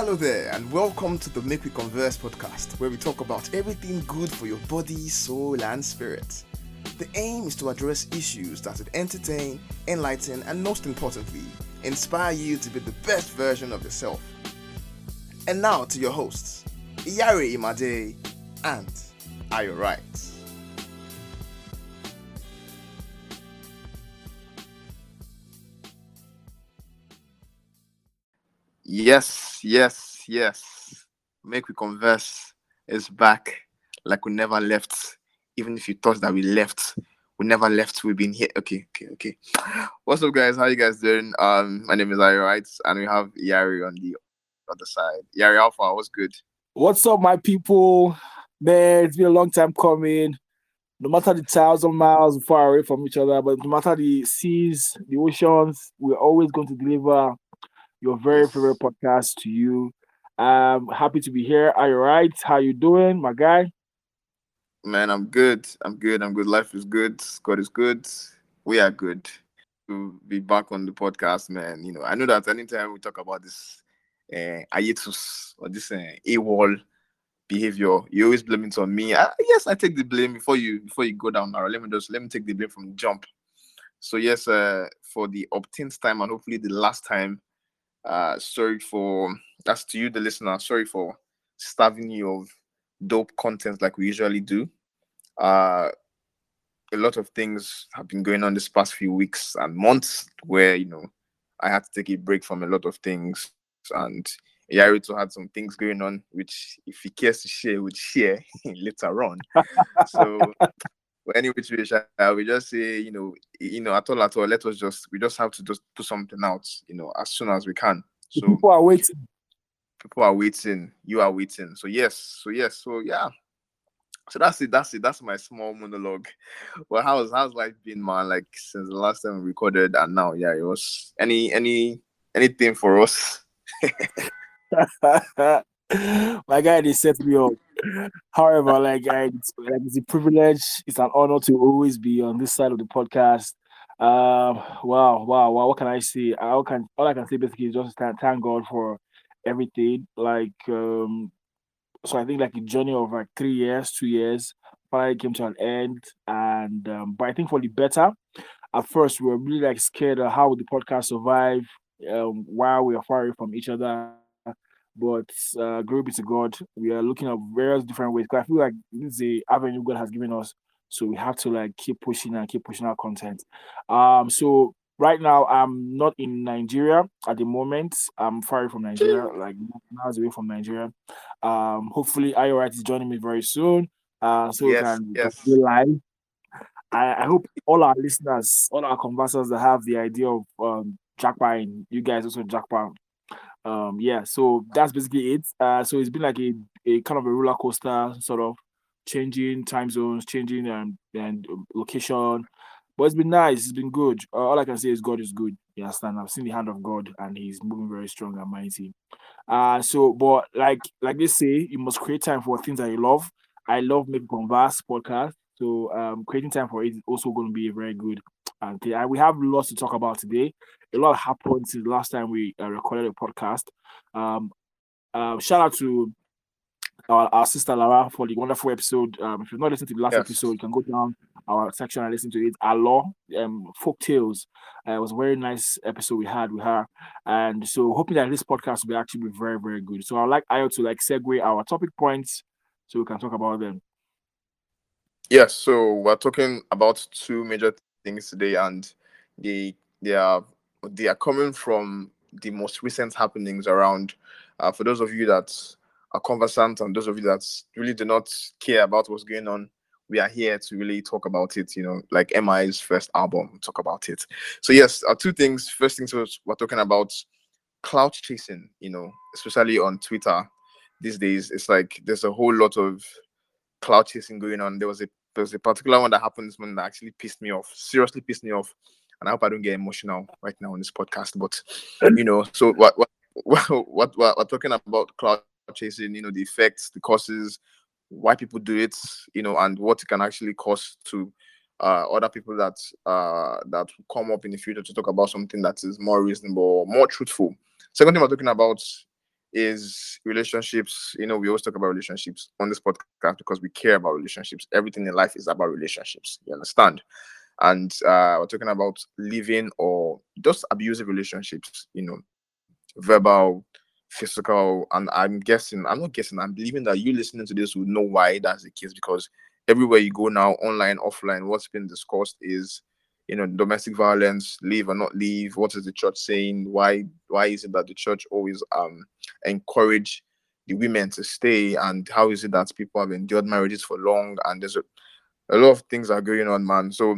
Hello there, and welcome to the Make We Converse podcast, where we talk about everything good for your body, soul, and spirit. The aim is to address issues that would entertain, enlighten, and most importantly, inspire you to be the best version of yourself. And now to your hosts, Iyari Imade and Are? Yes, yes, yes. Make we converse is back like we never left. Even if you thought that we left, we never left. We've been here. Okay, okay, okay. What's up, guys? How you guys doing? Um, my name is Ari Wright, and we have Yari on the other side. Yari Alpha, what's good? What's up, my people? Man, it's been a long time coming. No matter the thousand miles far away from each other, but no matter the seas, the oceans, we're always going to deliver your very favorite podcast to you. Um, happy to be here. Are you right? How you doing, my guy? Man, I'm good. I'm good. I'm good. Life is good. God is good. We are good to be back on the podcast, man. You know, I know that anytime we talk about this uh, hiatus or this uh, AWOL behavior, you always blame it on me. I, yes, I take the blame before you before you go down now. Let me just let me take the blame from jump. So yes, uh, for the obtained time and hopefully the last time uh, sorry for that's to you, the listener. Sorry for starving you of dope content like we usually do. Uh, a lot of things have been going on this past few weeks and months where you know I had to take a break from a lot of things, and Yarito had some things going on which, if he cares to share, would share later on. so but any which way, uh, we just say, you know, you know, at all, at all, let us just, we just have to just put something out, you know, as soon as we can. So people are waiting. People are waiting. You are waiting. So yes. So yes. So yeah. So that's it. That's it. That's my small monologue. Well, how's how's life been, man? Like since the last time we recorded, and now, yeah, it was any any anything for us. my guy, they set me up. However, like, I, it's, like it's a privilege, it's an honor to always be on this side of the podcast. Um, wow, wow, wow. What can I say? I can all I can say basically is just thank, thank God for everything. Like, um, so I think like a journey of like three years, two years, finally came to an end, and um, but I think for the better. At first, we were really like scared of how would the podcast survive um, while we are far away from each other but uh, glory be to God, we are looking at various different ways. Because I feel like this is a avenue God has given us, so we have to like keep pushing and keep pushing our content. Um, so right now I'm not in Nigeria at the moment. I'm far from Nigeria, like miles away from Nigeria. Um, hopefully IORIT is joining me very soon. Uh, so yes, we can yes. live. I, I hope all our listeners, all our conversers that have the idea of um, you guys also jackpot um yeah so that's basically it. Uh so it's been like a, a kind of a roller coaster sort of changing time zones changing and and location. But it's been nice. It's been good. Uh, all i can say is god is good. You understand? I've seen the hand of god and he's moving very strong and mighty. Uh so but like like they say you must create time for things that you love. I love making converse podcast. So um creating time for it is also going to be very good. And we have lots to talk about today. A lot happened since the last time we uh, recorded a podcast. Um, uh, shout out to our, our, sister Lara for the wonderful episode. Um, if you've not listened to the last yes. episode, you can go down our section and listen to it. Our law, um, folk tales. Uh, it was a very nice episode we had with her, and so hoping that this podcast will actually be very very good. So I'd like Ayo to like segue our topic points so we can talk about them. Yes, so we're talking about two major things today, and they they are they are coming from the most recent happenings around. Uh, for those of you that are conversant and those of you that really do not care about what's going on, we are here to really talk about it. You know, like MI's first album, talk about it. So yes, uh, two things. First things we're talking about clout chasing. You know, especially on Twitter these days. It's like there's a whole lot of clout chasing going on. There was a there's a particular one that happened this morning that actually pissed me off. Seriously pissed me off. And I hope I don't get emotional right now on this podcast. But you know, so what what what, what, we're talking about clout chasing, you know, the effects, the causes, why people do it, you know, and what it can actually cost to uh, other people that uh, that come up in the future to talk about something that is more reasonable, more truthful. Second thing we're talking about is relationships. You know, we always talk about relationships on this podcast because we care about relationships. Everything in life is about relationships. You understand? And uh, we're talking about living or just abusive relationships. You know, verbal, physical, and I'm guessing. I'm not guessing. I'm believing that you listening to this would know why that's the case because everywhere you go now, online, offline, what's been discussed is you know domestic violence leave or not leave what is the church saying why why is it that the church always um encourage the women to stay and how is it that people have endured marriages for long and there's a, a lot of things are going on man so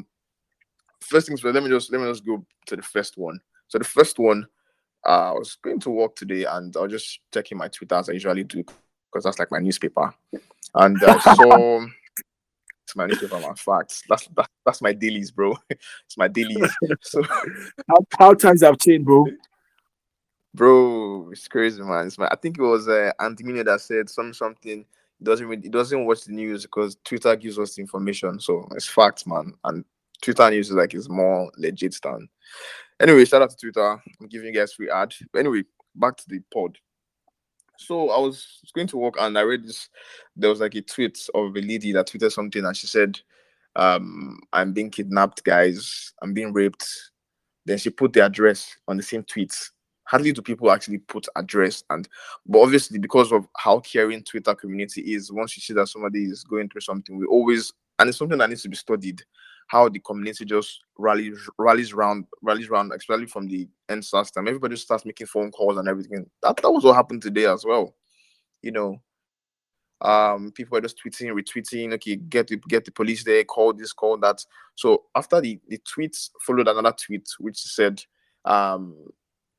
first things first let me just let me just go to the first one so the first one uh, i was going to work today and i was just checking my twitter as i usually do because that's like my newspaper and i saw it's my newspaper, my facts. That's that, that's my dailies, bro. it's my dailies. So how, how times have changed, bro. Bro, it's crazy, man. It's my, I think it was uh, Antimino that said some something. It doesn't really, it doesn't watch the news because Twitter gives us information. So it's facts, man. And Twitter news is like is more legit than. Anyway, shout out to Twitter. I'm giving you guys free ad. But anyway, back to the pod. So I was going to work and I read this. There was like a tweet of a lady that tweeted something and she said, um, I'm being kidnapped, guys. I'm being raped. Then she put the address on the same tweet. Hardly do people actually put address and but obviously because of how caring Twitter community is, once you see that somebody is going through something, we always and it's something that needs to be studied how the community just rallies rallies around rallies around, especially from the end system. Everybody starts making phone calls and everything. That that was what happened today as well. You know, um, people were just tweeting, retweeting. Okay, get the get the police there. Call this, call that. So after the the tweets followed another tweet which said, um,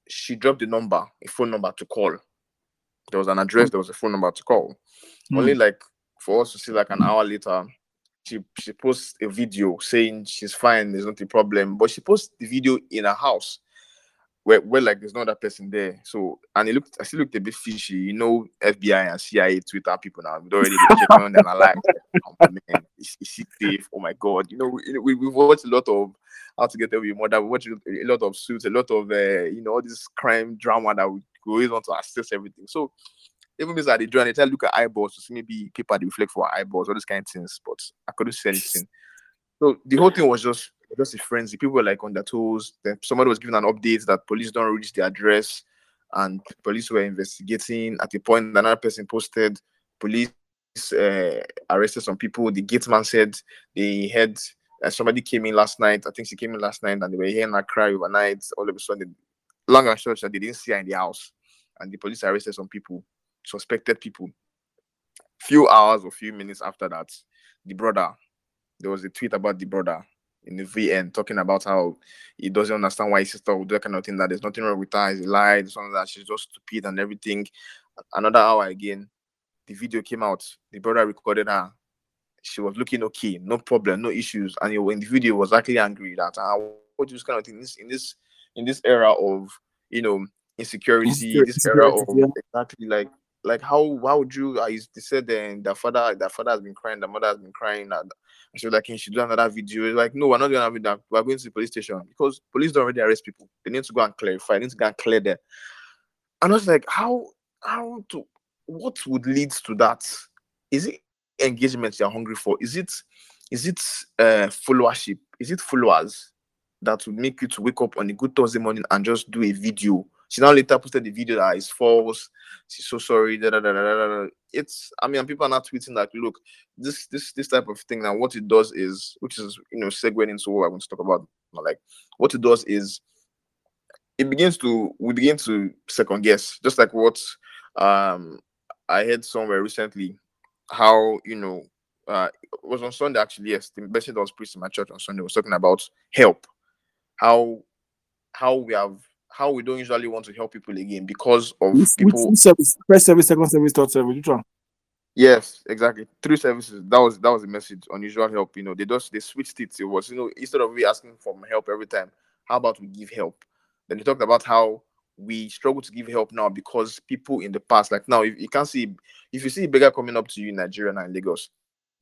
she dropped the number, a phone number to call. There was an address. There was a phone number to call. Mm. Only like for us to see like an hour later she she posts a video saying she's fine, there's not a problem, but she posts the video in her house where, where like there's no other person there. So and it looked I still looked a bit fishy. You know, FBI and CIA Twitter people now we'd already been checking on them and like, oh, man, is, is she safe? Oh my god, you know, we, we have watched a lot of how to get away with murder, we watched a lot of suits, a lot of uh, you know, all this crime drama that we always want to assess everything. So even means that they draw and look at eyeballs to see maybe paper they reflect for eyeballs, all these kind of things. But I couldn't see anything. So the whole thing was just just a frenzy. People were like on their toes. Then somebody was giving an update that police don't reach the address, and police were investigating. At the point, another person posted police uh, arrested some people. The gate man said they had uh, somebody came in last night. I think she came in last night, and they were hearing her cry overnight. All of a sudden, long and short, they didn't see her in the house, and the police arrested some people suspected people. Few hours or few minutes after that, the brother, there was a tweet about the brother in the VN talking about how he doesn't understand why his sister would do that kind of thing, that there's nothing wrong with her, he's a lie, something that she's just stupid and everything. Another hour again, the video came out, the brother recorded her. She was looking okay, no problem, no issues. And in the video was actually angry that uh, what this kind of thing in this in this in this era of you know insecurity, this era of yeah. exactly like like how how would you I used to say then the father the father has been crying the mother has been crying and she was like can she do another video. It's like no we're not gonna have that we're going to the police station because police don't already arrest people. They need to go and clarify. They need to go and clear them. And I was like how how to what would lead to that? Is it engagement you're hungry for? Is it is it uh followership? Is it followers that would make you to wake up on a good Thursday morning and just do a video she now later posted the video that is false. She's so sorry. Da, da, da, da, da. It's I mean, people are not tweeting like, look, this this this type of thing. Now, what it does is, which is you know, segueing into what I want to talk about. Like, what it does is, it begins to we begin to second guess, just like what um I heard somewhere recently, how you know uh, it was on Sunday actually. Yes, the message that was preached in my church on Sunday was talking about help, how how we have how we don't usually want to help people again because of which, people. Which service, first service, second service, third service. Which one? Yes, exactly. Three services. That was that was the message. Unusual help. You know, they just they switched it. It was you know instead of we asking for help every time, how about we give help? Then they talked about how we struggle to give help now because people in the past, like now, if you can't see, if you see a beggar coming up to you in Nigeria and Lagos,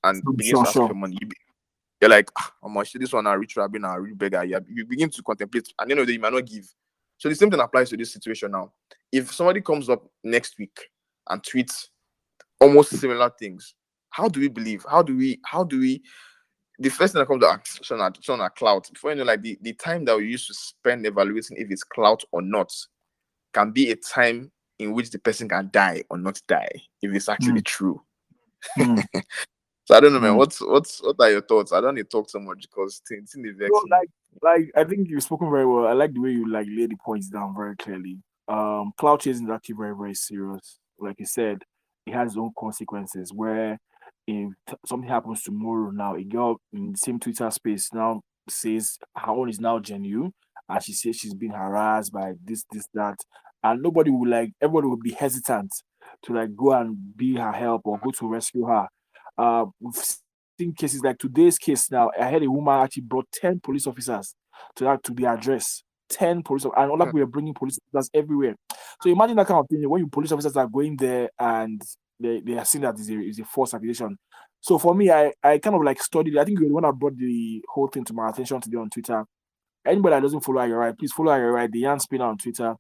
and begins sure, to ask sure. for money, you, you're like, ah, I'm this one a rich rabbi, a rich beggar. You, you begin to contemplate, and you know you might not give. So the same thing applies to this situation now. if somebody comes up next week and tweets almost similar things, how do we believe? How do we? How do we? The first thing that comes to action at on a clout before you know, like the, the time that we used to spend evaluating if it's clout or not can be a time in which the person can die or not die if it's actually mm. true. Mm. so I don't know, man. Mm. What's what's what are your thoughts? I don't need to talk so much because it's in the vex. So, like like I think you've spoken very well. I like the way you like lay the points down very clearly. Um clout chasing is actually very, very serious. Like you said, it has its own consequences where if something happens tomorrow now, a girl in the same Twitter space now says her own is now genuine and she says she's been harassed by this, this, that, and nobody will like everybody will be hesitant to like go and be her help or go to rescue her. Uh, we've cases like today's case now. I had a woman actually brought 10 police officers to that to the address. 10 police officers, and all that we are bringing police officers everywhere. So imagine that kind of thing when you police officers are going there and they, they are seeing that is a, is a false accusation. So for me, I, I kind of like studied. I think you're the one that brought the whole thing to my attention today on Twitter. Anybody that doesn't follow right, please follow right. The Yan Spinner on Twitter.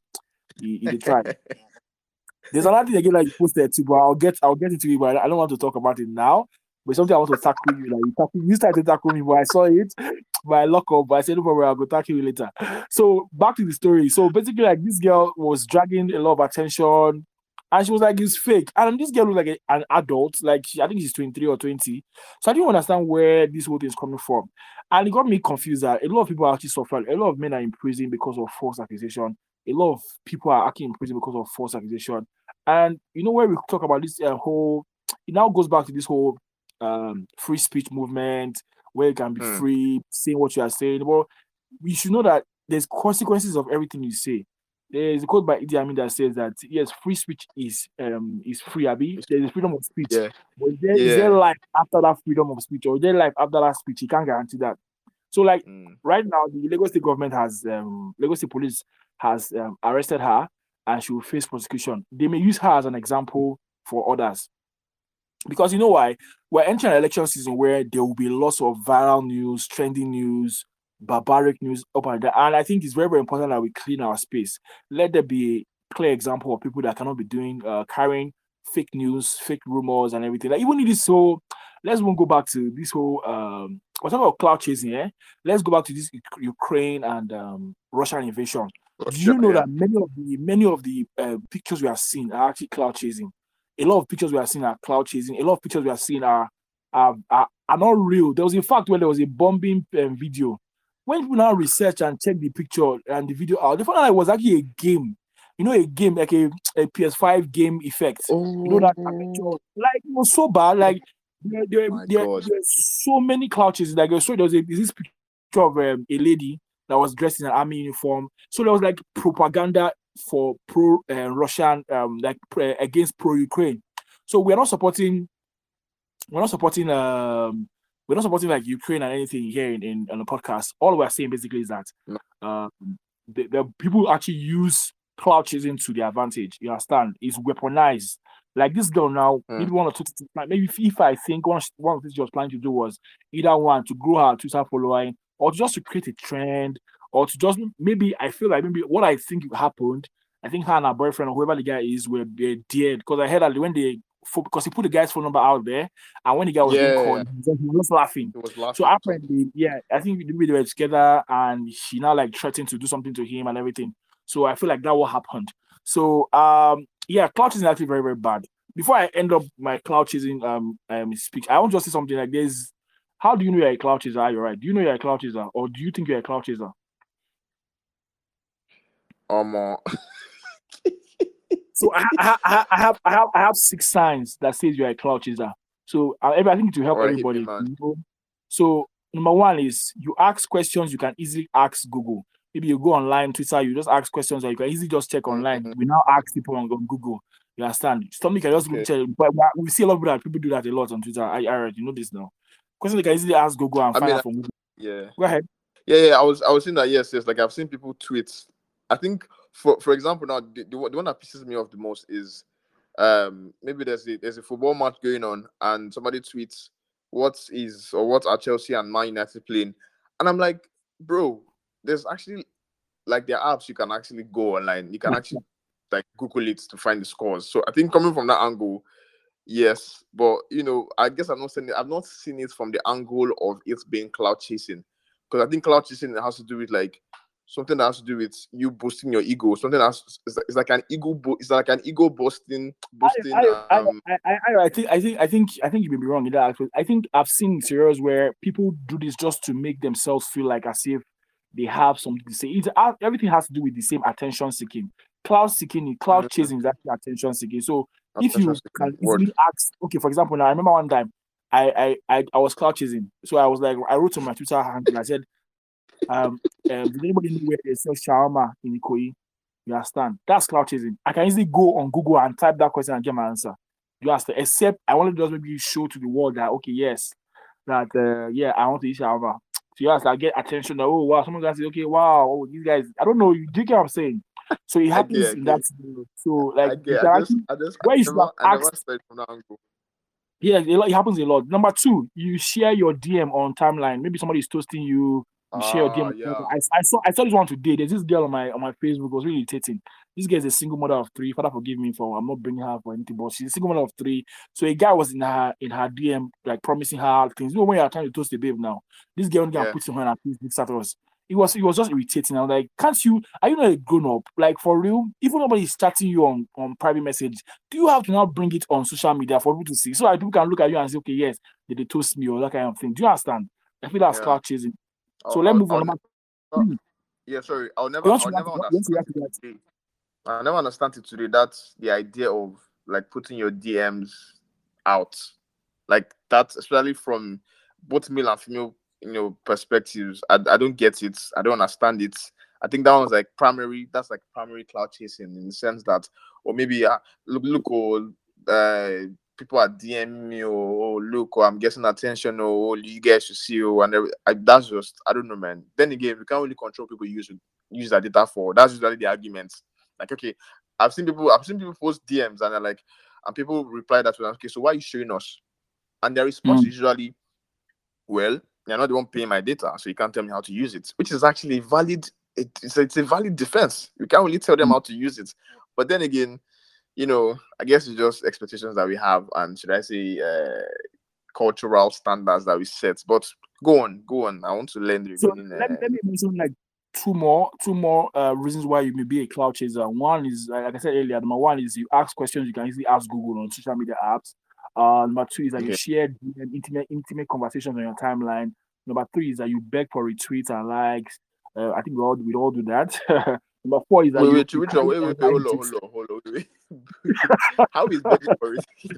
He, he try. There's another thing again that you posted too, but I'll get I'll get into it, but I don't want to talk about it now. But something I want to tackle you. Like you, tackle, you started to tackle me, but I saw it, but I lock up. But I said no problem, I'll go tackle you later. So back to the story. So basically, like this girl was dragging a lot of attention and she was like, it's fake. And this girl was like a, an adult, like she, I think she's 23 or 20. So I didn't understand where this whole thing is coming from. And it got me confused that a lot of people are actually suffering. A lot of men are in prison because of false accusation. A lot of people are actually in prison because of false accusation. And you know, where we talk about this uh, whole, it now goes back to this whole um, free speech movement where you can be mm. free, saying what you are saying. Well, we should know that there's consequences of everything you say. There is a quote by Idi Amin that says that yes, free speech is um is free, Abby. There is freedom of speech. Yeah. But there, yeah. is there life after that freedom of speech, or is there life after that speech? You can't guarantee that. So, like mm. right now, the Lagos State government has um Lagos State Police has um, arrested her, and she will face prosecution. They may use her as an example for others. Because you know why? We're entering an election season where there will be lots of viral news, trending news, barbaric news up and down. And I think it's very, very important that we clean our space. Let there be a clear example of people that cannot be doing uh, carrying fake news, fake rumors, and everything. Like even in this whole, let's go back to this whole um about clout chasing, yeah? Let's go back to this Ukraine and um Russian invasion. Russia, Do you know yeah. that many of the many of the uh, pictures we are seeing are actually clout chasing? A lot of pictures we are seeing are clout chasing. A lot of pictures we are seeing are are, are, are not real. There was in fact where there was a bombing um, video when people now research and check the picture and the video out, they found out it was actually a game. You know, a game like a, a PS5 game effect. Oh. You know that picture, like it was so bad. Like there, there, there, there's so many clouches. Like so there was a this picture of um, a lady that was dressed in an army uniform. So there was like propaganda for pro uh, Russian, um, like uh, against pro Ukraine. So we're not supporting, we're not supporting um we're not supporting like Ukraine and anything here in, in on the podcast. All we're saying basically is that um, the, the people actually use clout chasing to their advantage. You understand? It's weaponized. Like this girl now, mm. maybe one or two, maybe if, if I think one, one of the things she was planning to do was either one to grow her Twitter following or just to create a trend or to just maybe I feel like maybe what I think happened. I think her and her boyfriend or whoever the guy is were dead because I heard that when they because he put the guy's phone number out there, and when the guy was yeah, being called, yeah. he was laughing. Was laughing. So apparently, yeah, I think they were together, and she now like threatened to do something to him and everything. So I feel like that what happened. So um, yeah, clout chasing is actually very very bad. Before I end up my clout chasing um, um speech, I want to just say something like this. How do you know you're a clout chaser? You're right. Do you know you're a clout chaser, or do you think you're a clout chaser? Um, uh... So I, I, I, I, have I have I have six signs that says you're a clout chaser. So I, I think to help right, everybody. You? So number one is you ask questions you can easily ask Google. Maybe you go online, Twitter, you just ask questions or you can easily just check online. Mm-hmm. We now ask people on, on Google. You understand? Something can just okay. check, but we see a lot of that people do that a lot on Twitter. I, I already know this now. Question you can easily ask Google and find mean, out from Google. Yeah. Go ahead. Yeah, yeah. I was I was saying that yes, yes. Like I've seen people tweet. I think for for example, now the, the, the one that pisses me off the most is um maybe there's a there's a football match going on and somebody tweets what is or what are Chelsea and Man United playing, and I'm like, bro, there's actually like there are apps you can actually go online. You can actually like Google it to find the scores. So I think coming from that angle, yes, but you know, I guess I'm not saying I've not seen it from the angle of it being clout chasing, because I think clout chasing has to do with like something that has to do with you boosting your ego. Something that's it's, it's like an ego, bo- it's like an ego boosting, boosting. I, I, um, I, I, I, I think I think I think I think you may be wrong in that. Actually, I think I've seen scenarios where people do this just to make themselves feel like as if they have something to say. It's, uh, everything has to do with the same attention seeking. Clout seeking, clout Mhm. chasing is actually attention seeking. So if you attention can easily ask, okay, for example, now I remember one time I I I, I was clout chasing, so I was like, I wrote on my Twitter handle, I said, um, um did anybody know where they sell shawarma in Ikoyi? You understand? That's clout chasing. I can easily go on Google and type that question and get my answer. You understand? Except I want to just maybe show to the world that okay, yes, that uh, yeah, I want to eat shawarma. So yes, I get attention. That, oh wow, someone gonna say, okay, wow, oh, these guys. I don't know. You do you get what I'm saying? So it happens get, in that. So like, you get. I just, I just, where I should never, have I never asked- said from that angle. yeah, it, it happens a lot. Number two, you share your DM on timeline. Maybe somebody is toasting you. Share your Ah, DM. yeah. I, I saw I saw this one today. There's this girl on my on my Facebook it was really irritating. This girl is a single mother of three. Father forgive me for I'm not bringing her for anything, but she's a single mother of three. So a guy was in her in her DM like promising her things. You know when you're trying to toast a babe now, this girl only Yeah. puts on her and Facebook status. It was it was just irritating. I was like, can't you? Are you not a grown up? Like for real? Even nobody is chatting you on on private message, do you have to now bring it on social media for people to see so that people can look at you and say, okay, yes, did they toast me or that kind of thing? Do you understand? I feel that's Yeah. clout chasing. So I'll- let's I'll- move on. I'll Number ne- three. Yeah, sorry. I'll never, I'll never react to that? You want to react understand to that? it today. I'll never understand it today. That's the idea of like putting your DMs out, like that, especially from both male and female, you know, perspectives. I, I don't get it. I don't understand it. I think that one's like primary. That's like primary clout chasing in the sense that, or maybe uh, look, look, oh, uh, people are DMing me, or oh, look, or I'm getting attention, or oh, you guys should see, oh, and I, that's just, I don't know, man. Then again, we can't really control people use use that data for. That's usually the arguments. Like, okay, I've seen people, I've seen people post DMs, and they're like, and people reply that to them, okay, so why are you showing us? And their response Mm. is usually, well, you're not the one paying my data, so you can't tell me how to use it, which is actually a valid. It, it's, a, it's a valid defense. You can't really tell them how to use it. But then again, you know, I guess it's just expectations that we have, and should I say, uh, cultural standards that we set. But go on, go on. I want to learn the So let, me- uh, let me mention like two more two more uh, reasons why you may be a clout chaser. One is like I said earlier, number one is you ask questions you can easily ask Google on social media apps. Uh, number two is that you share intimate intimate conversations on your timeline. Number three is that you beg for retweets and likes. Uh, I think we all we all do that. number four is that Wait, you, wait, you which one? carry Wait, wait, wait, hold on, hold on, hold on. Wait. How is begging for it?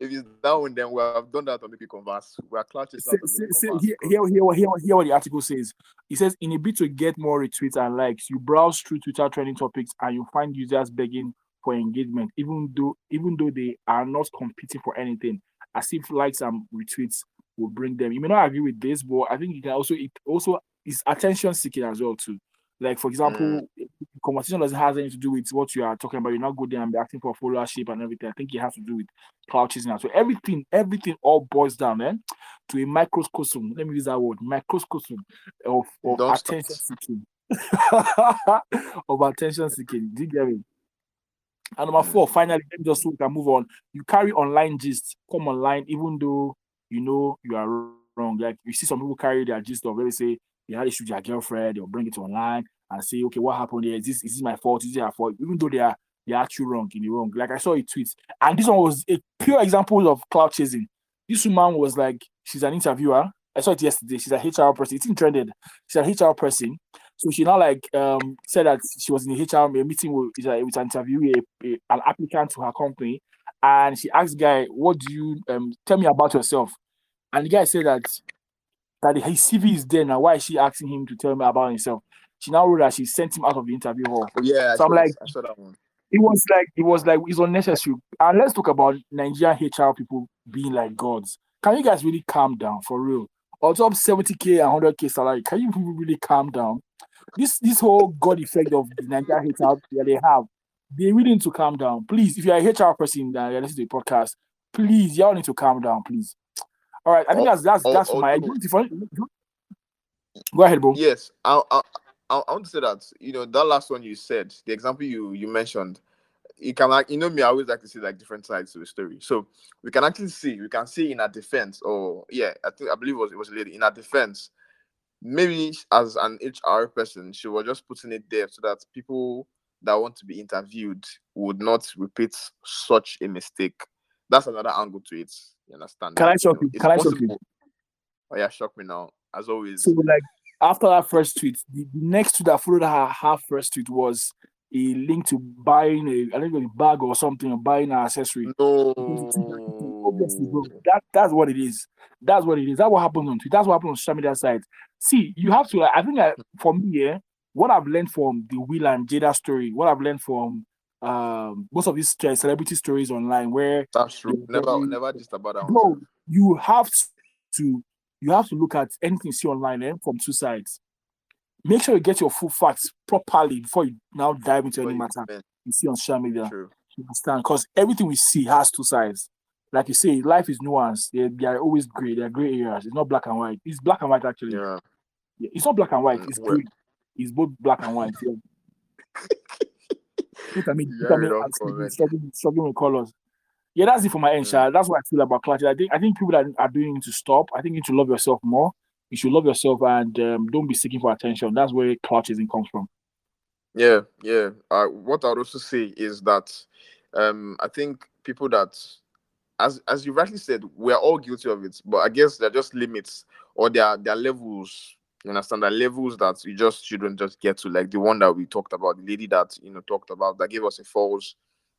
if it's that one, then we have done that on Make We Converse. We are clutching Say, say, Converse. hear, hear, hear, what- what- the article says. It says, in a bid to get more retweets and likes, you browse through Twitter trending topics and you find users begging for engagement, even though even though they are not competing for anything, as if likes and retweets will bring them. You may not agree with this, but I think you can also it also is attention seeking as well too. Like for example, mm. conversation doesn't have anything to do with what you are talking about. You're not go there and be asking for followership and everything. I think it has to do with clout chasing. So everything, everything all boils down, man, to a microcosm. Let me use that word, microcosm of, of Don't stop. attention seeking. of attention seeking. Do you get me? And number four, mm. finally, let me just so we can move on. You carry online gist, come online, even though you know you are wrong. Like you see some people carry their gist of, let me say, they had issue with their girlfriend, they'll bring it online and say, okay, what happened here? Is this is this my fault? Is this their fault? Even though they are they are actually wrong in the wrong. Like I saw a tweet, and this one was a pure example of clout chasing. This woman was like, she's an interviewer. I saw it yesterday. She's a HR person. It's trended. She's an HR person. So she now like um said that she was in the HR meeting with with an with an interview, a, a- an applicant to her company, and she asked guy, "What do you um tell me about yourself?" And the guy said that that his CV is there now. Why is she asking him to tell me about himself? She now wrote that she sent him out of the interview hall. Oh, yeah, So I'm like- I saw that one. It was like it was like it's unnecessary. And let's talk about Nigerian HR people being like gods. Can you guys really calm down for real? On top 70k and 100k salary, can you people really calm down? This this whole god effect of the Nigerian HR that they have, they really need to calm down. Please, if you're a HR person that you listen to the podcast, please, y'all need to calm down, please. All right, I think Al- that's that's al- that's for my. although- Go ahead, bro. Yes, I, I, I I, I want to say that you know that last one you said, the example you you mentioned, you can like you know me, I always like to see like different sides to the story. So we can actually see, we can see in our defense, or yeah, I think I believe it was it was a lady in our defense. Maybe as an HR person, she was just putting it there so that people that want to be interviewed would not repeat such a mistake. That's another angle to it. You understand? Can I shock you? Can I shock you? Oh yeah, shock me now. As always. So like after that first tweet, the, next tweet that followed her, her first tweet was a link to buying a I think a bag or something or buying an accessory. No. That that's what it is. That's what it is. That's what happens on Twitter. That's what happens on social media sites. See, you have to like I think I, for me, yeah, what I've learned from the Will and Jada story, what I've learned from um most of these celebrity stories online where that's true. Never never just about that. Bro, you have to you have to look at anything you see online eh, from two sides. Make sure you get your full facts properly before you now dive into any matter you see on social media. True. You understand? Because everything we see has two sides. Like you say, life is nuanced. They, they are always gray. They are gray areas. It's not black and white. It's black and white actually. Yeah. yeah it's not black and white. It's gray. It's both black and white. Yeah. Look at me. Look at me. Struggling, struggling with colors. Yeah, that's it for my end, mm. That's what I feel about clutch. I think I think people that are doing to stop. I think you need to love yourself more. You should love yourself and um, don't be seeking for attention. That's where clutchism comes from. Yeah, yeah. Uh, what I would also say is that um, I think people that, as as you rightly said, we're all guilty of it. But I guess there are just limits or there are, there are levels. You understand? Are levels that you just shouldn't just get to, like the one that we talked about, the lady that you know talked about that gave us a false,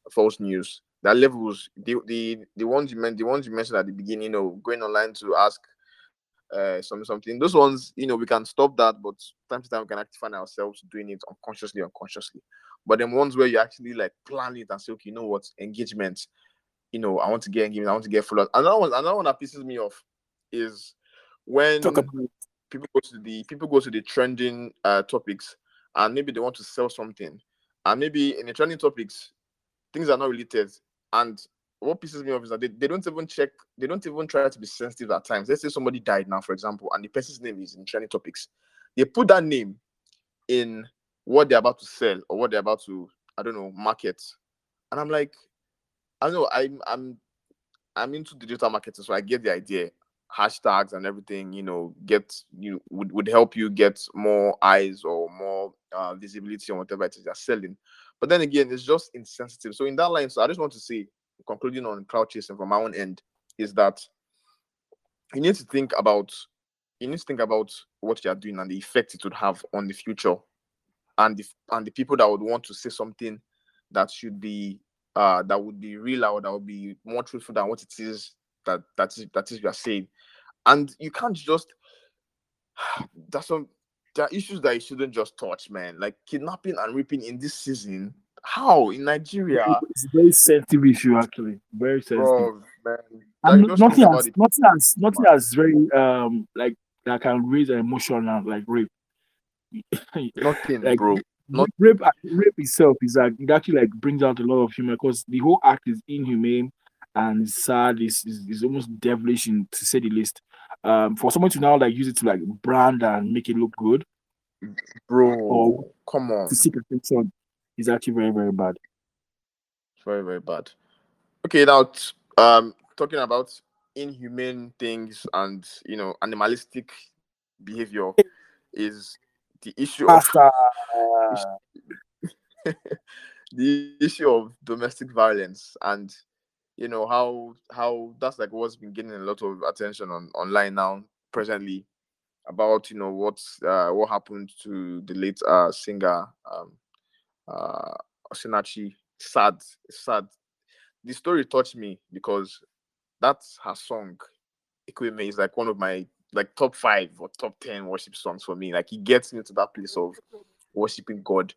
a false news that levels the the the ones you meant the ones you mentioned at the beginning, you know, going online to ask uh some something. Those ones, you know, we can stop that, but time to time we can actually find ourselves doing it unconsciously, unconsciously. But then ones where you actually like plan it and say, okay, you know what, engagement, you know, I want to get engagement, I want to get followers. Another one, another one that pisses me off is when people go to the people go to the trending uh topics and maybe they want to sell something. And maybe in the trending topics, things are not related and what pisses me off is that they, they don't even check, they don't even try to be sensitive at times. Let's say somebody died now, for example, and the person's name is in trending topics. They put that name in what they're about to sell or what they're about to, I don't know, market. And I'm like, I know I'm I'm I'm into digital marketing, so I get the idea. Hashtags and everything, you know, get you would, would help you get more eyes or more uh, visibility on whatever it is you're selling. But then again, it's just insensitive. So in that line, so I just want to say, concluding on clout chasing from my own end, is that you need to think about you need to think about what you are doing and the effect it would have on the future and the and the people that would want to say something that should be uh that would be real or that would be more truthful than what it is that that is that is you are saying and you can't just that's some there are issues that you shouldn't just touch, man. Like kidnapping and raping in this season. How in Nigeria? It's a very sensitive issue, actually. Very sensitive. Bro, man. And like, nothing has, nothing has, nothing has very um like that can raise an emotion and like rape. nothing, like, bro. Not rape. Rape itself is like it actually like brings out a lot of humor because the whole act is inhumane and sad. Is is almost devilish in, to say the least um, for someone to now like use it to like brand and make it look good, bro. Or come on, to seek attention is actually very very bad. Very very bad. Okay, now um, talking about inhumane things and you know animalistic behavior is the issue of the issue of domestic violence and you know how how that's like what's been getting a lot of attention on online now presently about you know what's uh what happened to the late uh singer um uh Osinachi sad sad. The story touched me because that's her song Ekwueme is like one of my like top five or top 10 worship songs for me. Like it gets me to that place of worshiping god.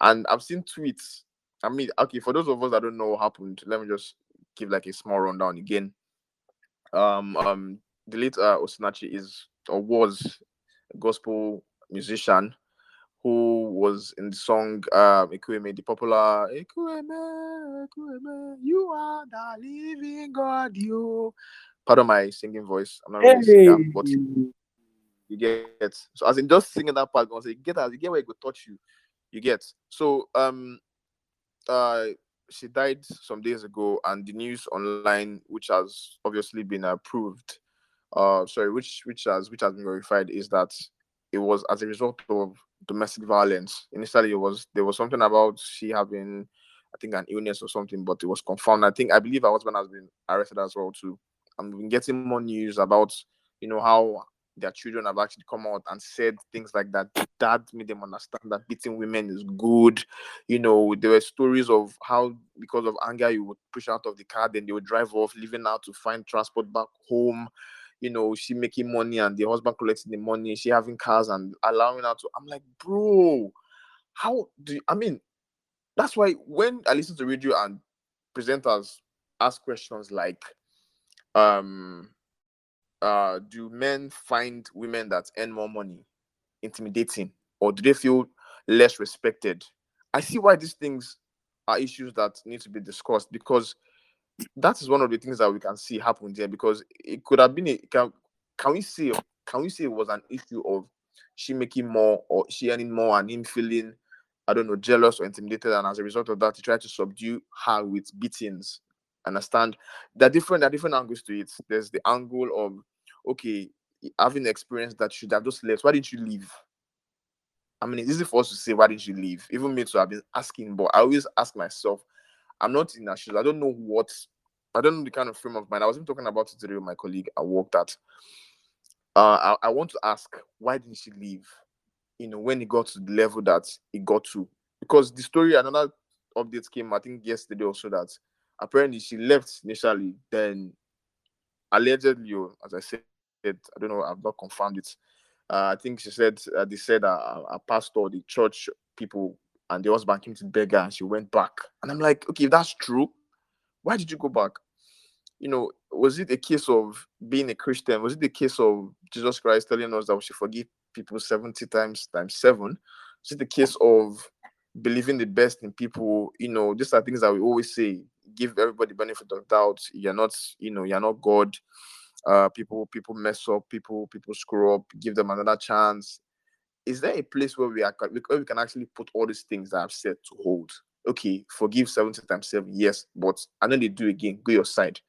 And i've seen tweets i mean okay for those of us that don't know what happened let me just give like a small rundown again. Um, um, the late uh, Osinachi is or was a gospel musician who was in the song um Ekwueme, the popular Ekwueme, Ekwueme, you are the living God, you. Part of my singing voice. I'm not really hey. singer, but You get so as in just singing that part, say get as you get where it could touch you. You get so um uh she died some days ago, and the news online, which has obviously been approved, uh, sorry, which which has which has been verified, is that it was as a result of domestic violence. Initially, it was there was something about she having, I think, an illness or something, but it was confirmed. I think I believe her husband has been arrested as well too. We've been getting more news about, you know, how their children have actually come out and said things like that. Dad made them understand that beating women is good. You know, there were stories of how because of anger you would push out of the car, then they would drive off, leaving out to find transport back home. You know, she making money and the husband collecting the money, she having cars and allowing her to. I'm like, bro, how do you, I mean? That's why when I listen to radio and presenters ask questions like, um, uh, do men find women that earn more money intimidating or do they feel less respected? I see why these things are issues that need to be discussed because that is one of the things that we can see happen there because it could have been a can, can we say can we say it was an issue of she making more or she earning more and him feeling I don't know jealous or intimidated and as a result of that he tried to subdue her with beatings understand? There are different there are different angles to it. There's the angle of okay having experience that should have just left why didn't you leave? I mean it's easy for us to say why didn't you leave? Even me too i've been asking but i always ask myself i'm not in that shoes i don't know what i don't know the kind of frame of mind. I was even talking about it today with my colleague i worked at uh I, I want to ask why didn't she leave? You know when it got to the level that it got to. Because the story another update came i think yesterday also that apparently she left initially then allegedly as i said i don't know i've not confirmed it. Uh, i think she said uh, they said a pastor the church people and the husband came to beg her and she went back. And i'm like okay if that's true why did you go back? You know was it a case of being a christian? Was it the case of jesus christ telling us that we should forgive people 70 times times seven? Is it the case of believing the best in people? You know these are things that we always say give everybody benefit of doubt. You're not you know you're not god. Uh people people mess up people people screw up. Give them another chance. Is there a place where we are where we can actually put all these things that i've said to hold? Okay forgive 70 times 7 yes but i know they do again go your side.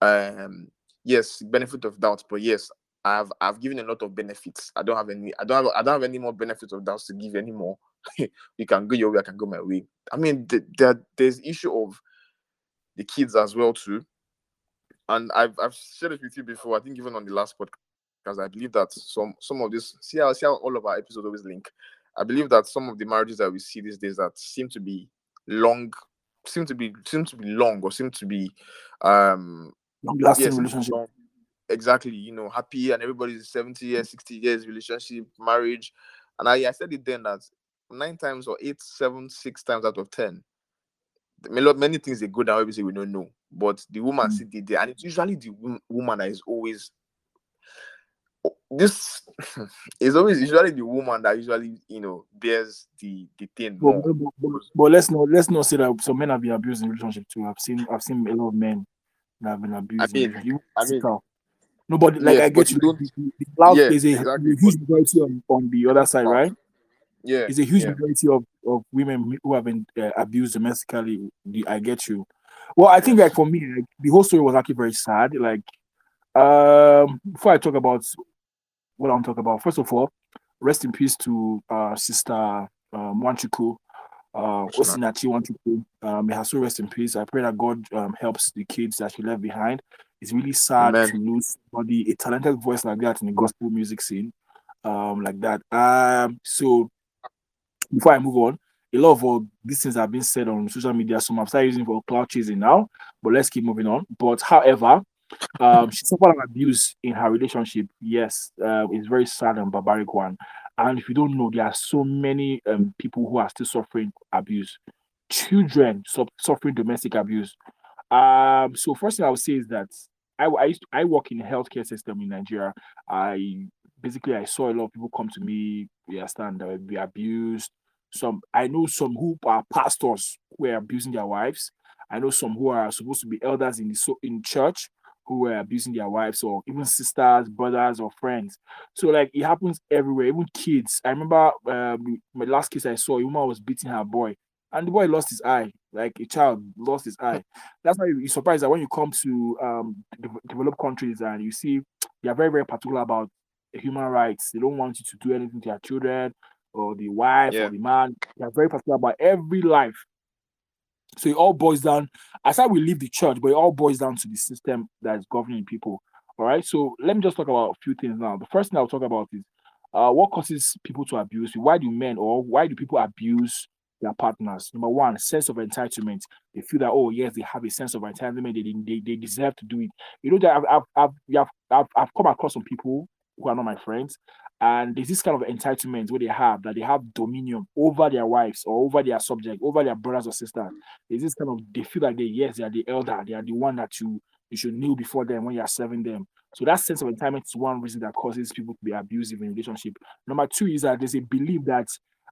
Um yes benefit of doubt but yes i've i've given a lot of benefits. I don't have any i don't have i don't have any more benefits of doubts to give anymore. You can go your way i can go my way. I mean the, the, there's issue of the kids as well too and I've I've shared it with you before. I think even on the last podcast, because I believe that some some of this see how see how all of our episodes always link. I believe that some of the marriages that we see these days that seem to be long, seem to be seem to be long or seem to be um long lasting yes, relationship. Long, exactly, you know, happy and everybody's 70 years, 60 years relationship, marriage. And I, I said it then that nine times or eight, seven, six times out of ten, many things they go down obviously we don't know. But the woman mm. sit there and it's usually the woman that is always this is always usually the woman that usually you know bears the the thing but, but, but, but, let's not let's not say that some men have been abused in relationship too. I've seen i've seen a lot of men that have been abused i mean, you, I mean nobody like i get you, you the, the cloud yeah, is a, exactly. huge majority on, on the other side right? Yeah it's a huge yeah. majority of, of women who have been uh, abused domestically i get you well i think like for me like, the whole story was actually very sad like um before i talk about what i'm talking about first of all rest in peace to uh sister um Nwachukwu, uh Osinachi Nwachukwu. Um may her soul rest in peace. I pray that God um helps the kids that she left behind. It's really sad Amen. to lose somebody, a talented voice like that in the gospel music scene. Um like that. Um so before I move on, a lot of uh, these things have been said on social media. Some I've started using for clout chasing now, but let's keep moving on. But however, um, she suffered an abuse in her relationship. Yes, uh, it's very sad and barbaric one. And if you don't know, there are so many um, people who are still suffering abuse. Children su- suffering domestic abuse. Um, so first thing I would say is that I, I to, I work in the healthcare system in Nigeria. I basically I saw a lot of people come to me, you understand, that be abused. Some I know some who are pastors who are abusing their wives. I know some who are supposed to be elders in the so in church who were abusing their wives or even sisters, brothers, or friends. So like it happens everywhere, even kids. I remember um, my last case I saw, a woman was beating her boy, and the boy lost his eye. Like a child lost his eye. That's why you're surprised that when you come to um, developed countries and you see they are very very particular about human rights. They don't want you to do anything to your children or the wife yeah. or the man. They are very particular about every life. So it all boils down, aside we leave the church, but it all boils down to the system that is governing people. All right. So let me just talk about a few things now. The first thing I'll talk about is uh, what causes people to abuse? Why do men or why do people abuse their partners? Number one, sense of entitlement. They feel that oh yes, they have a sense of entitlement. They they, they deserve to do it. You know that I've I've I've, I've, I've come across some people who are not my friends and there's this kind of entitlement where they have that they have dominion over their wives or over their subject, over their brothers or sisters. There's this kind of they feel like they yes, they are the elder, they are the one that you you should kneel before them when you are serving them. So that sense of entitlement is one reason that causes people to be abusive in relationship. Number two is that there's a belief that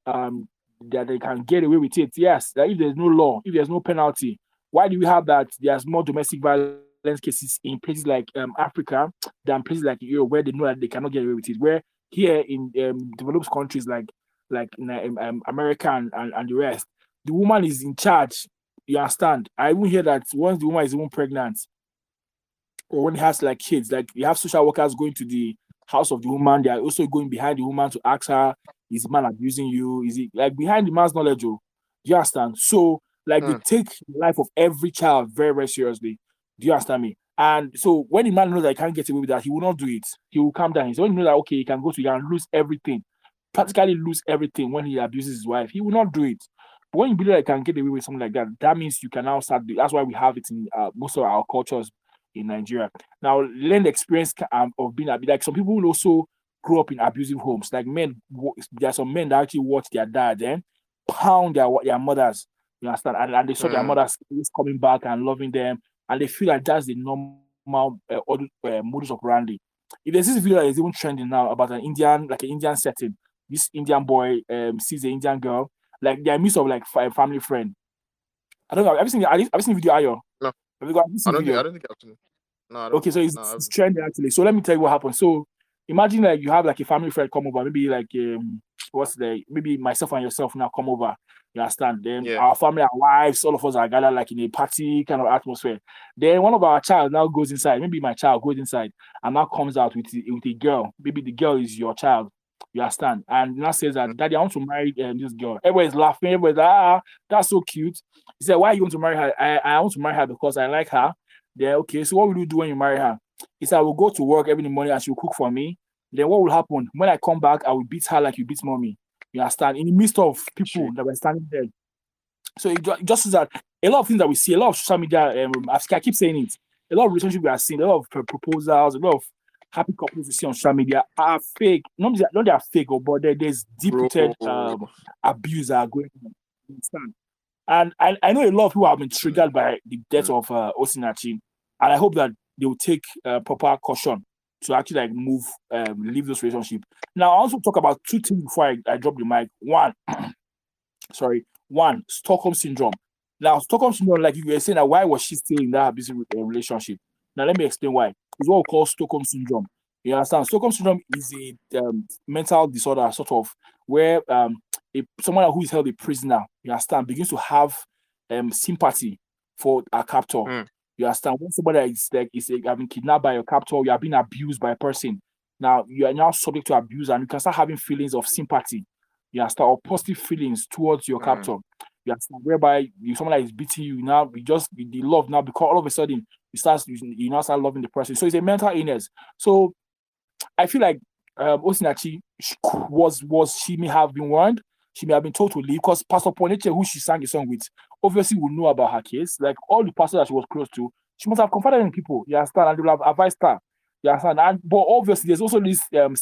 um that they can get away with it. Yes, that if there's no law, if there's no penalty, why do we have that? There's more domestic violence cases in places like um, Africa than places like Europe where they know that they cannot get away with it. Where here in um, developed countries like like um, um, America and, and, and the rest, the woman is in charge. You understand? I even hear that once the woman is even pregnant, or when he has like kids, like you have social workers going to the house of the woman, they are also going behind the woman to ask her, is the man abusing you? Is it like behind the man's knowledge? Oh, do you understand? So like mm. they take the life of every child very, very seriously. Do you understand me? And so when the man knows that he can't get away with that, he will not do it. He will calm down. So when he knows that okay, he can go to you and lose everything, practically lose everything when he abuses his wife, he will not do it. But when you believe that you can get away with something like that, that means you can now start. That's why we have it in uh, most of our cultures in Nigeria. Now, learn the experience um, of being like some people will also grow up in abusive homes. Like men, there are some men that actually watch their dad and eh, pound their their mothers. You understand? And, and they saw mm. their mothers coming back and loving them and they feel like that's the normal uh, uh, modus operandi. If there's this video that is even trending now about an Indian, like an Indian setting, this Indian boy um, sees an Indian girl, like they're midst of like a family friend. I don't know. Have you seen? Have you seen the video? Ayo? No. Have you got? I don't, think, I don't think I've seen it. No. okay, so it's, no, it's trending actually. So let me tell you what happened. So imagine like you have like a family friend come over, maybe like um what's the maybe myself and yourself now come over. You understand? Then yeah. our family, our wives, all of us are gathered like in a party kind of atmosphere. Then one of our child now goes inside. Maybe my child goes inside and now comes out with with a girl. Maybe the girl is your child. You understand? And now says that, mm. Daddy, I want to marry um, this girl. Everybody's laughing. Everybody's like, ah, that's so cute. He said, Why you want to marry her? I, I want to marry her because I like her. Then, okay, so what will you do when you marry her? He said, I will go to work every morning and she'll cook for me. Then what will happen? When I come back, I will beat her like you beat mommy. You understand? In the midst of people sure. that were standing there. So it just is that a lot of things that we see, a lot of social media, um, I keep saying it, a lot of relationships we are seeing, a lot of proposals, a lot of happy couples we see on social media are fake. Not, not they are fake, oh, but there's deep-rooted um, abuse are going on. Understand? And I, I know a lot of people have been triggered by the death of uh, Osinachi, and I hope that they will take uh, proper caution to actually like move, um, leave this relationship. Now, I also talk about two things before I, I drop the mic. One, sorry, one, Stockholm syndrome. Now, Stockholm syndrome, like you were saying, why was she still in that abusive uh, relationship? Now, let me explain why. It's what we call Stockholm syndrome. You understand? Stockholm syndrome is a um, mental disorder, sort of, where um, a, someone who is held a prisoner, you understand, begins to have um, sympathy for a captor. Mm. You understand? When somebody is like is like, having kidnapped by your captor, you are being abused by a person. Now you are now subject to abuse, and you can start having feelings of sympathy. You understand, or positive feelings towards your mm. captor. You understand, whereby you someone that is beating you now, you just the love now because all of a sudden you start you, you now start loving the person. So it's a mental illness. So I feel like um, Osinachi was was she may have been warned, she may have been told to leave because Pastor Poniche, who she sang a song with, obviously will know about her case. Like all the pastors that she was close to, she must have confided in people. You understand? And they will have advised her. You understand? And but obviously, there's also this um,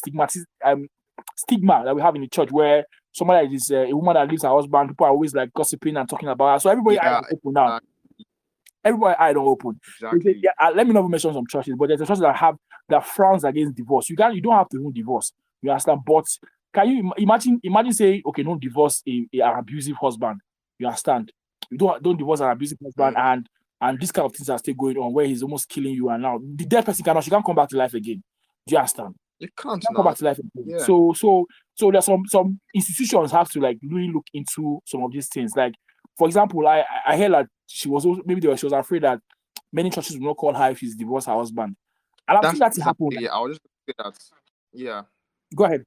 um stigma that we have in the church where somebody is uh, a woman that leaves her husband, people are always like gossiping and talking about her. So everybody yeah, open now. Everybody I don't open. Exactly. Yeah, uh, let me not mention some churches, but there's a church that have that frowns against divorce. You can you don't have to even divorce. You understand? But can you imagine imagine saying, okay, don't divorce a, a, an abusive husband. You understand? Don't don't divorce an abusive husband, mm. and and this kind of things are still going on where he's almost killing you, and now the dead person cannot she can't come back to life again. Do you understand? You can't, Can't come back to life again. Yeah. So so so there's some some institutions have to like really look into some of these things. Like for example, I I- heard that she was also maybe they were, she was afraid that many churches will not call her if she's divorced her husband. And I've seen that happen. exactly- Yeah, I was just say that. Yeah. Go ahead.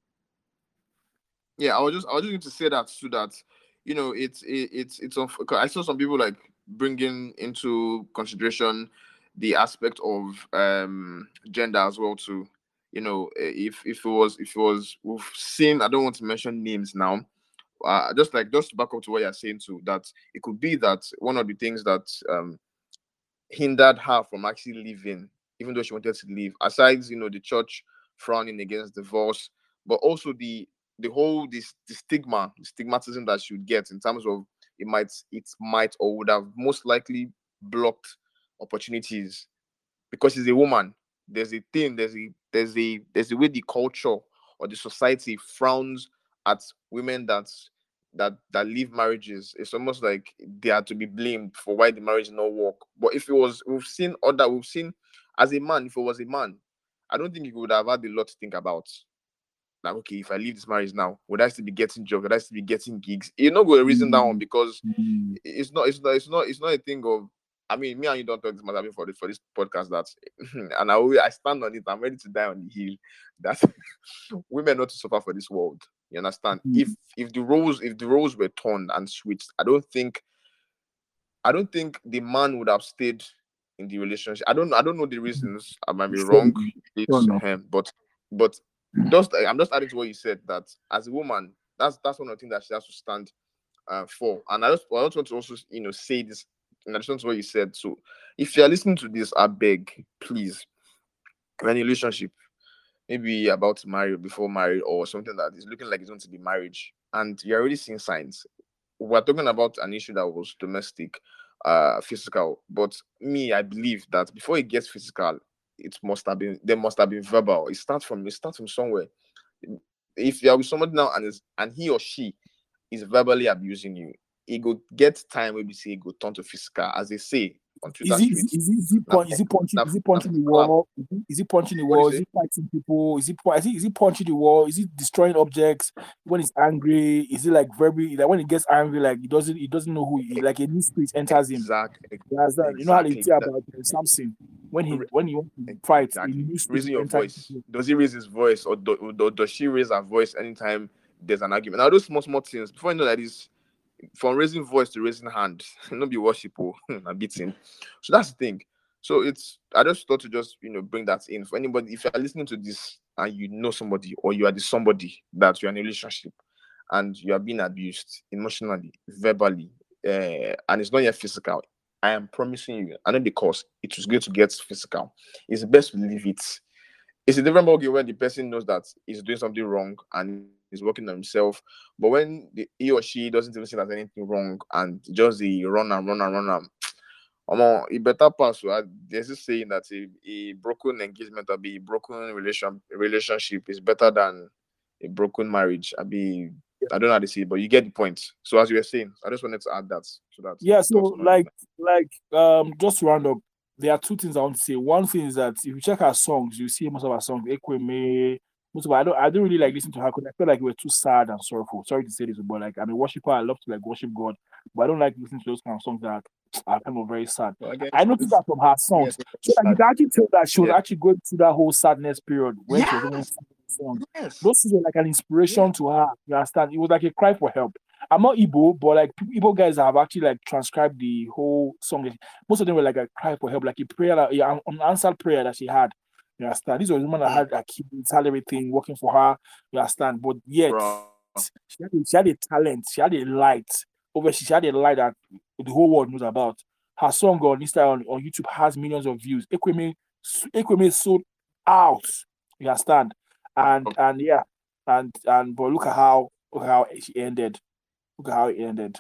Yeah, I was just I was just going to say that so that you know it's it, it's it's on. I saw some people like bringing into consideration the aspect of um gender as well too. You know, if if it was if it was we've seen. I don't want to mention names now. Uh, just like just to back up to what you're saying too, that it could be that one of the things that um hindered her from actually leaving, even though she wanted to leave, aside you know the church frowning against divorce, but also the the whole this the stigma, the stigmatism that she would get in terms of it might it might or would have most likely blocked opportunities because she's a woman. There's a thing, there's a there's a there's a way the culture or the society frowns at women that that that leave marriages. It's almost like they are to be blamed for why the marriage not work. But if it was, we've seen other, we've seen as a man, if it was a man, I don't think he would have had a lot to think about. Like, okay, if I leave this marriage now, would I still be getting jobs? Would I still be getting gigs? You're not going to reason that one because it's not it's not it's not it's not a thing of I mean me and you don't talk this much I mean for this for this podcast that and I I stand on it. I'm ready to die on the hill that women not to suffer for this world. You understand? Mhm. if if the roles if the roles were turned and switched I don't think I don't think the man would have stayed in the relationship. I don't I don't know the reasons. I might be wrong. it's him but but just I'm just adding to what you said that as a woman that's that's one of the things that she has to stand uh, for. And I just, I just want to also, you know, say this in addition to what you said. So, if you're listening to this, I beg, please, when in a relationship, maybe about to marry before married or something that is looking like it's going to be marriage, and you're already seeing signs. We're talking about an issue that was domestic, uh, physical. But me, I believe that before it gets physical, it must have been there must have been verbal. It starts from it starts from somewhere. If you're with somebody now and is and he or she is verbally abusing you, it go get time we say it go turn to physical, as they say. Is he, is he, is he, punch, is he punching? Is he punching the wall? Is he, punching the What do you wall? Is he fighting people? Is he, is he is he punching the wall? Is he destroying objects when he's angry? Is he like very like when he gets angry, like he doesn't he doesn't know who he like a new spirit enters him. Exactly. You understand? You know how they say about uh, Samson when he when he wants to fight, Exactly. Raising your voice. him. Does he raise his voice or, do, or does she raise her voice anytime there's an argument? Now those small small things. Before you know that is from raising voice to raising hand, not be worship or a beating. So that's the thing. So it's I just thought to just you know bring that in for anybody. If you're listening to this and you know somebody or you are the somebody that you're in a relationship and you are being abused emotionally, verbally, uh, and it's not yet physical, I am promising you, I know cost, it was going to get physical. It's best to leave it. It's a different ballgame when the person knows that he's doing something wrong and is working on himself. But when the, he or she doesn't even see there's anything wrong and just the run and run and run and um, it better pass. Uh, there's this saying that a, a broken engagement or be a broken relation relationship is better than a broken marriage. I be I don't know how to say it, but you get the point. So as you were saying, I just wanted to add that so that Yeah, so like like um just to round up, there are two things I want to say. One thing is that if you check our songs, you see most of our songs, Ekwueme, most of I don't I don't really like listening to her because I feel like we're too sad and sorrowful. Sorry to say this, but like I'm a worshiper, I love to like worship God, but I don't like listening to those kind of songs that are kind of very sad. Well, again, I noticed that from her songs. So like, you can actually tell that she was Yeah. actually going through that whole sadness period when she was doing Yes. songs. Yes. Those were like an inspiration to her. You understand? It was like a cry for help. I'm not Igbo, but like people- Igbo guys have actually like transcribed the whole song. Most of them were like a cry for help, like a prayer, that, yeah, an unanswered prayer that she had. You understand? This was a woman that mm. had a kids, had everything working for her. You understand? But yet she had, a, she had a talent, she had a light over. She had a light that the whole world knows about. Her song on Instagram on, on YouTube has millions of views. Ekwueme, Ekwueme sold out. You understand? And oh. and yeah, and and but look at how look at how she ended. Look at how it ended.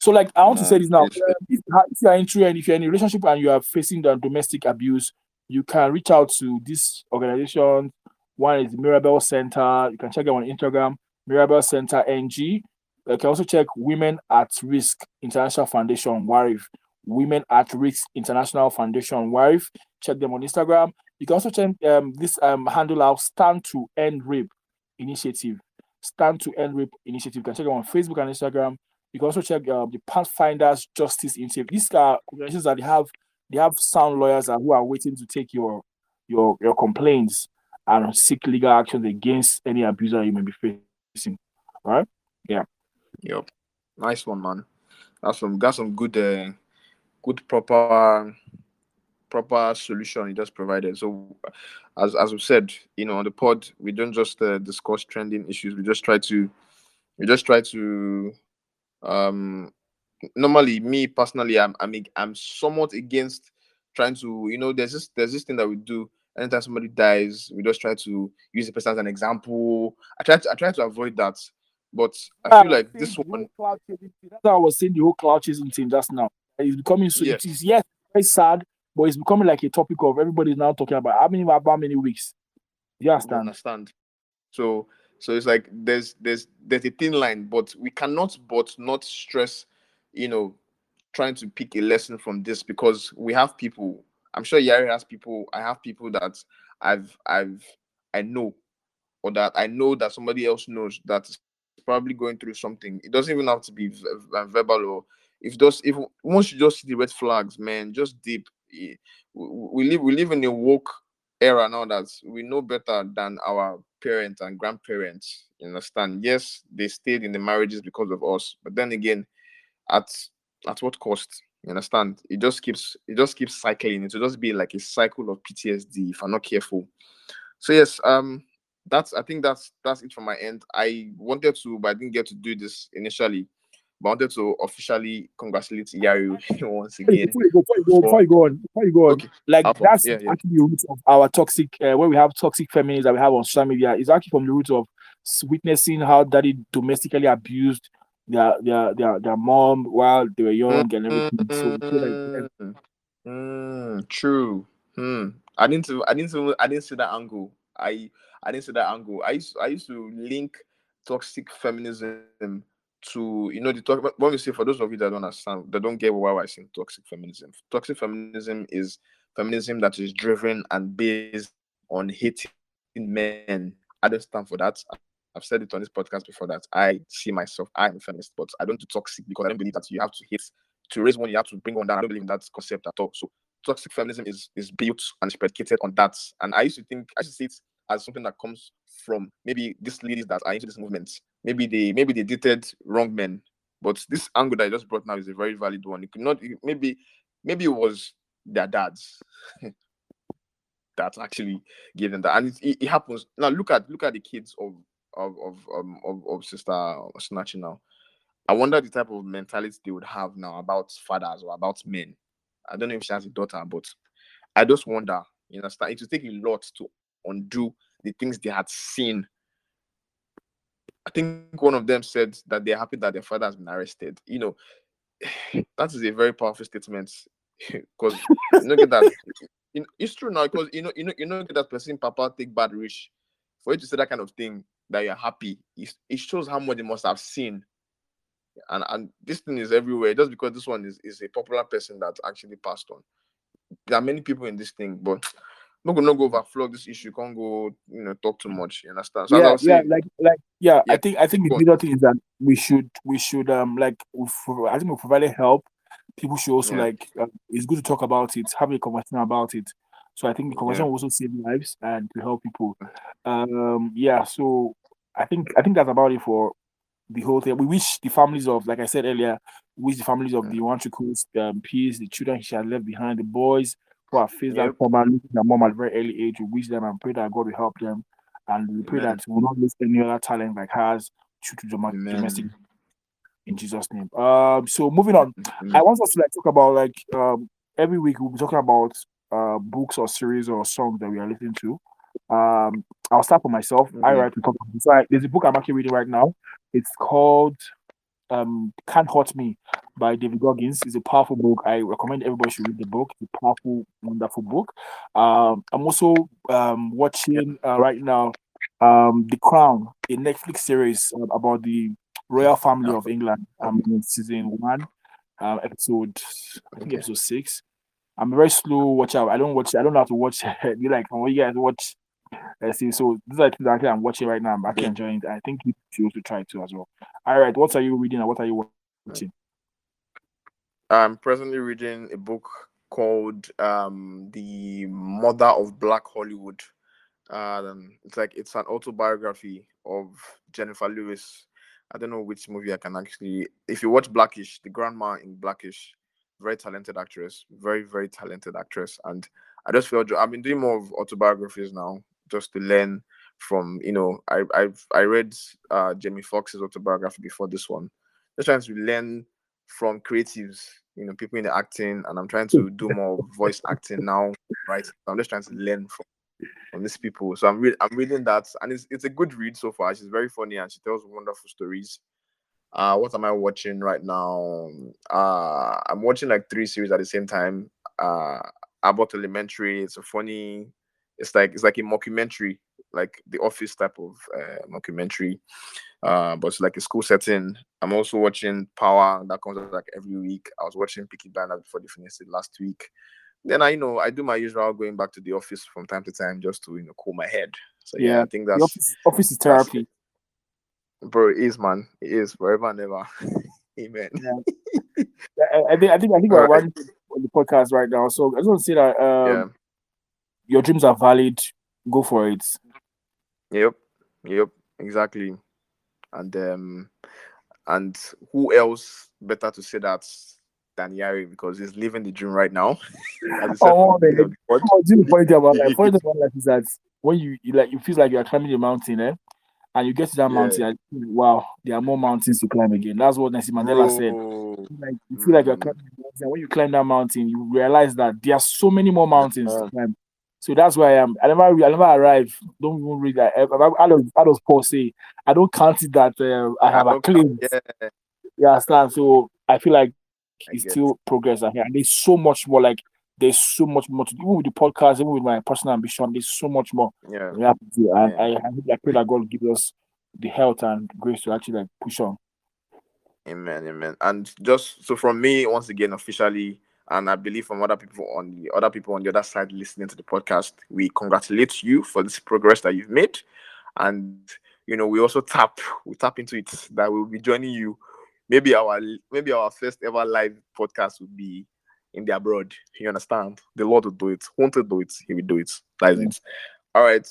So like I want to say this now. If, if you are into and if you're in a relationship and you are facing the domestic abuse, you can reach out to this organization. One is Mirabel Center. You can check them on Instagram, Mirabel Center NG. You can also check Women at Risk International Foundation, WARIF. Women at Risk International Foundation WARIF. Check them on Instagram. You can also check um, this um, handle out Stand to End Rape Initiative. Stand to End Rape Initiative. You can check them on Facebook and Instagram. You can also check uh, the Pathfinders Justice Initiative. These are organizations that have they have sound lawyers who are waiting to take your your your complaints and seek legal actions against any abuser you may be facing. Right? Yeah. Yep. Nice one, man. That's some got some good uh, good proper proper solution you just provided. So, as as we said, you know, on the pod, we don't just uh, discuss trending issues. We just try to, we just try to, um, normally me personally, I'm I'm I'm somewhat against trying to, you know, there's this there's this thing that we do. Anytime somebody dies, we just try to use the person as an example. I try to I try to avoid that. But I feel ah, like this one. That's how I was saying the whole clout chasing thing just now. It's becoming so. It is yes, very sad, but it's becoming like a topic of everybody's now talking about how many about how many weeks. You understand? understand. So so it's like there's there's there's a thin line, but we cannot but not stress, you know, trying to pick a lesson from this because we have people. I'm sure Yari has people. I have people that I've I've I know, or that I know that somebody else knows that is probably going through something. It doesn't even have to be uh, verbal or if those if once you just see the red flags, man, just deep. We live we live in a woke era now that we know better than our parents and grandparents. You understand? Yes, they stayed in the marriages because of us, but then again, at at what cost? You understand? It just keeps it just keeps cycling. It will just be like a cycle of PTSD if I'm not careful. So yes, um, that's I think that's that's it from my end. I wanted to, but I didn't get to do this initially. But I wanted to officially congratulate Yari once again. Before you go, before you go, before you go on, before you go on, okay. like Alpha. that's yeah, yeah. actually the root of our toxic, uh, where we have toxic feminism that we have on social media. Is actually from the root of witnessing how daddy domestically abused their their their, their mom while they were young and everything. Mm-hmm. So, like, mm, true. Hmm. I didn't. I didn't. I didn't see that angle. I I didn't see that angle. I used I used to link toxic feminism to you know the talk when we say for those of you that don't understand that don't get why I say toxic feminism. Toxic feminism is feminism that is driven and based on hating men. I don't stand for that. I've said it on this podcast before that I see myself, I'm a feminist, but I don't do toxic because I don't believe that you have to hate to raise one, you have to bring one down. I don't believe in that concept at all. So toxic feminism is is built and is predicated on that. And I used to think I used to see it as something that comes from maybe these ladies that are into this movement. Maybe they maybe they dated wrong men. But this angle that I just brought now is a very valid one. It could not maybe maybe it was their dads that actually gave them that, and it, it, it, happens now. Look at look at the kids of of of um, of, of sister Osinachi now. I wonder the type of mentality they would have now about fathers or about men. I don't know if she has a daughter, but I just wonder. You know, It will take a lot to undo the things they had seen. I think one of them said that they're happy that their father has been arrested. You know, that is a very powerful statement because you know get that. You know, it's true now because you know you know you know that person papa take bad rich for you to say that kind of thing that you're happy. It, it shows how much they must have seen and and this thing is everywhere just because this one is, is a popular person that actually passed on there are many people in this thing but not gonna go overflow this issue. Can't go, you know, talk too much. You understand? So yeah, yeah, like, like, yeah, yeah. I think, I think the major thing is that we should, we should, um, like, I think we provided help. People should also yeah. like. Uh, it's good to talk about it, have a conversation about it. So I think the conversation yeah. will also save lives and to help people. Um, yeah. So I think, I think that's about it for the whole thing. We wish the families of, like I said earlier, we wish the families of the one Coast um, peace, the children she had left behind, the boys who have faced yep. that trauma, losing their mom at a very early age. We wish them and pray that God will help them. And we pray Amen. that we will not lose any other talent like hers due to domestic in Jesus' name. Um, so moving on, Amen. I want us to like talk about like um every week we'll be talking about uh books or series or songs that we are listening to. Um, I'll start for myself. Mm-hmm. I write to talk about so I, there's a book I'm actually reading right now. It's called um, Can't Hurt Me by David Goggins. It's a powerful book. I recommend everybody should read the book. It's a powerful, wonderful book. Um, I'm also um, watching uh, right now um, The Crown, a Netflix series uh, about the royal family of England. I'm in season one. um, episode I think episode six. I'm a very slow watcher. I don't watch. I don't have to watch. you like when you guys watch. Uh, see, so this is actually I'm watching right now. I'm actually enjoying it. I think you should also try it too as well. All right, what are you reading and what are you watching? I'm presently reading a book called um, "The Mother of Black Hollywood." Um, it's like it's an autobiography of Jennifer Lewis. I don't know which movie I can actually. If you watch Blackish, the grandma in Blackish, very talented actress, very very talented actress, and I just feel I've been doing more of autobiographies now, just to learn from you know I I've I read uh, Jamie Foxx's autobiography before this one, just trying to learn from creatives, you know, people in the acting, and I'm trying to do more voice acting now, right? So I'm just trying to learn from from these people. So I'm re- I'm reading that, and it's it's a good read so far. She's very funny and she tells wonderful stories. Uh, what am I watching right now? Uh, I'm watching like three series at the same time. Uh, Abbott Elementary. It's a funny. It's like it's like a mockumentary, like the Office type of uh, mockumentary, uh, but it's like a school setting. I'm also watching Power. That comes out like every week. I was watching Peaky Blinders before they finished it last week. Then I, you know, I do my usual going back to the office from time to time just to you know cool my head. So yeah, yeah I think that's office, office is therapy bro, it is man. It is forever and ever. Amen. Yeah. I, think I think I think we're right. on the podcast right now. So I just want to say that um, yeah. your dreams are valid. Go for it. Yep. Yep. Exactly. And um and who else better to say that than Yari because he's living the dream right now. oh, man. Oh, the funny thing about life, thing about life is that when you, you like you feel like you're climbing the mountain, eh? And you get to that yeah. mountain, and wow, there are more mountains to climb again. That's what Nelson Mandela said. Like you feel like you're climbing mountain. When you climb that mountain, you realize that there are so many more mountains to climb. So that's why I am. I never, I never arrive. Don't even read that. I, I, I Paul say? I don't count it that uh, I have I a claim. Yeah. You understand? So I feel like it's still progress. And there's so much more. Like there's so much more to do. Even with the podcast, even with my personal ambition, there's so much more. Yeah. We have to do. And yeah. I, I, I pray that God gives us the health and grace to actually like push on. Amen, amen. And just so from me, once again, officially, and I believe from other people on the other people on the other side listening to the podcast, we congratulate you for this progress that you've made. And you know, we also tap we tap into it that we'll be joining you. Maybe our maybe our first ever live podcast would be in the abroad. You understand? The Lord will do it. Won't he do it? He will do it. That's it. All right.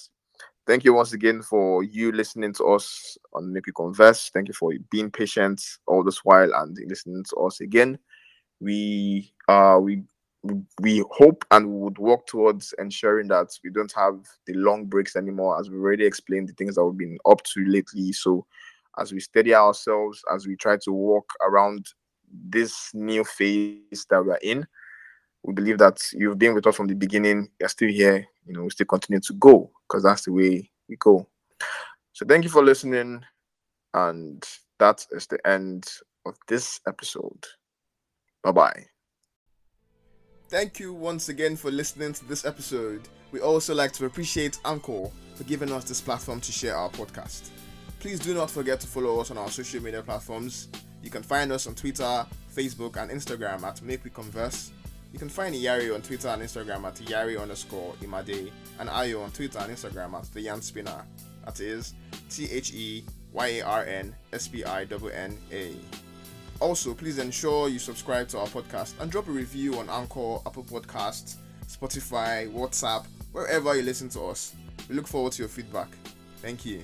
Thank you once again for you listening to us on Make We Converse. Thank you for being patient all this while and listening to us again. We uh we we hope and would work towards ensuring that we don't have the long breaks anymore, as we already explained the things that we've been up to lately. So as we steady ourselves, as we try to walk around this new phase that we're in. We believe that you've been with us from the beginning. You're still here. You know, we still continue to go because that's the way we go. So thank you for listening. And that is the end of this episode. Bye bye. Thank you once again for listening to this episode. We also like to appreciate Anchor for giving us this platform to share our podcast. Please do not forget to follow us on our social media platforms you can find us on Twitter, Facebook, and Instagram at Make We Converse. You can find Yari on Twitter and Instagram at Yari underscore Imade, and Ayo on Twitter and Instagram at The Yarn Spinna. That is T H E Y A R N S P I N N A. Also, please ensure you subscribe to our podcast and drop a review on Anchor, Apple Podcasts, Spotify, WhatsApp, wherever you listen to us. We look forward to your feedback. Thank you.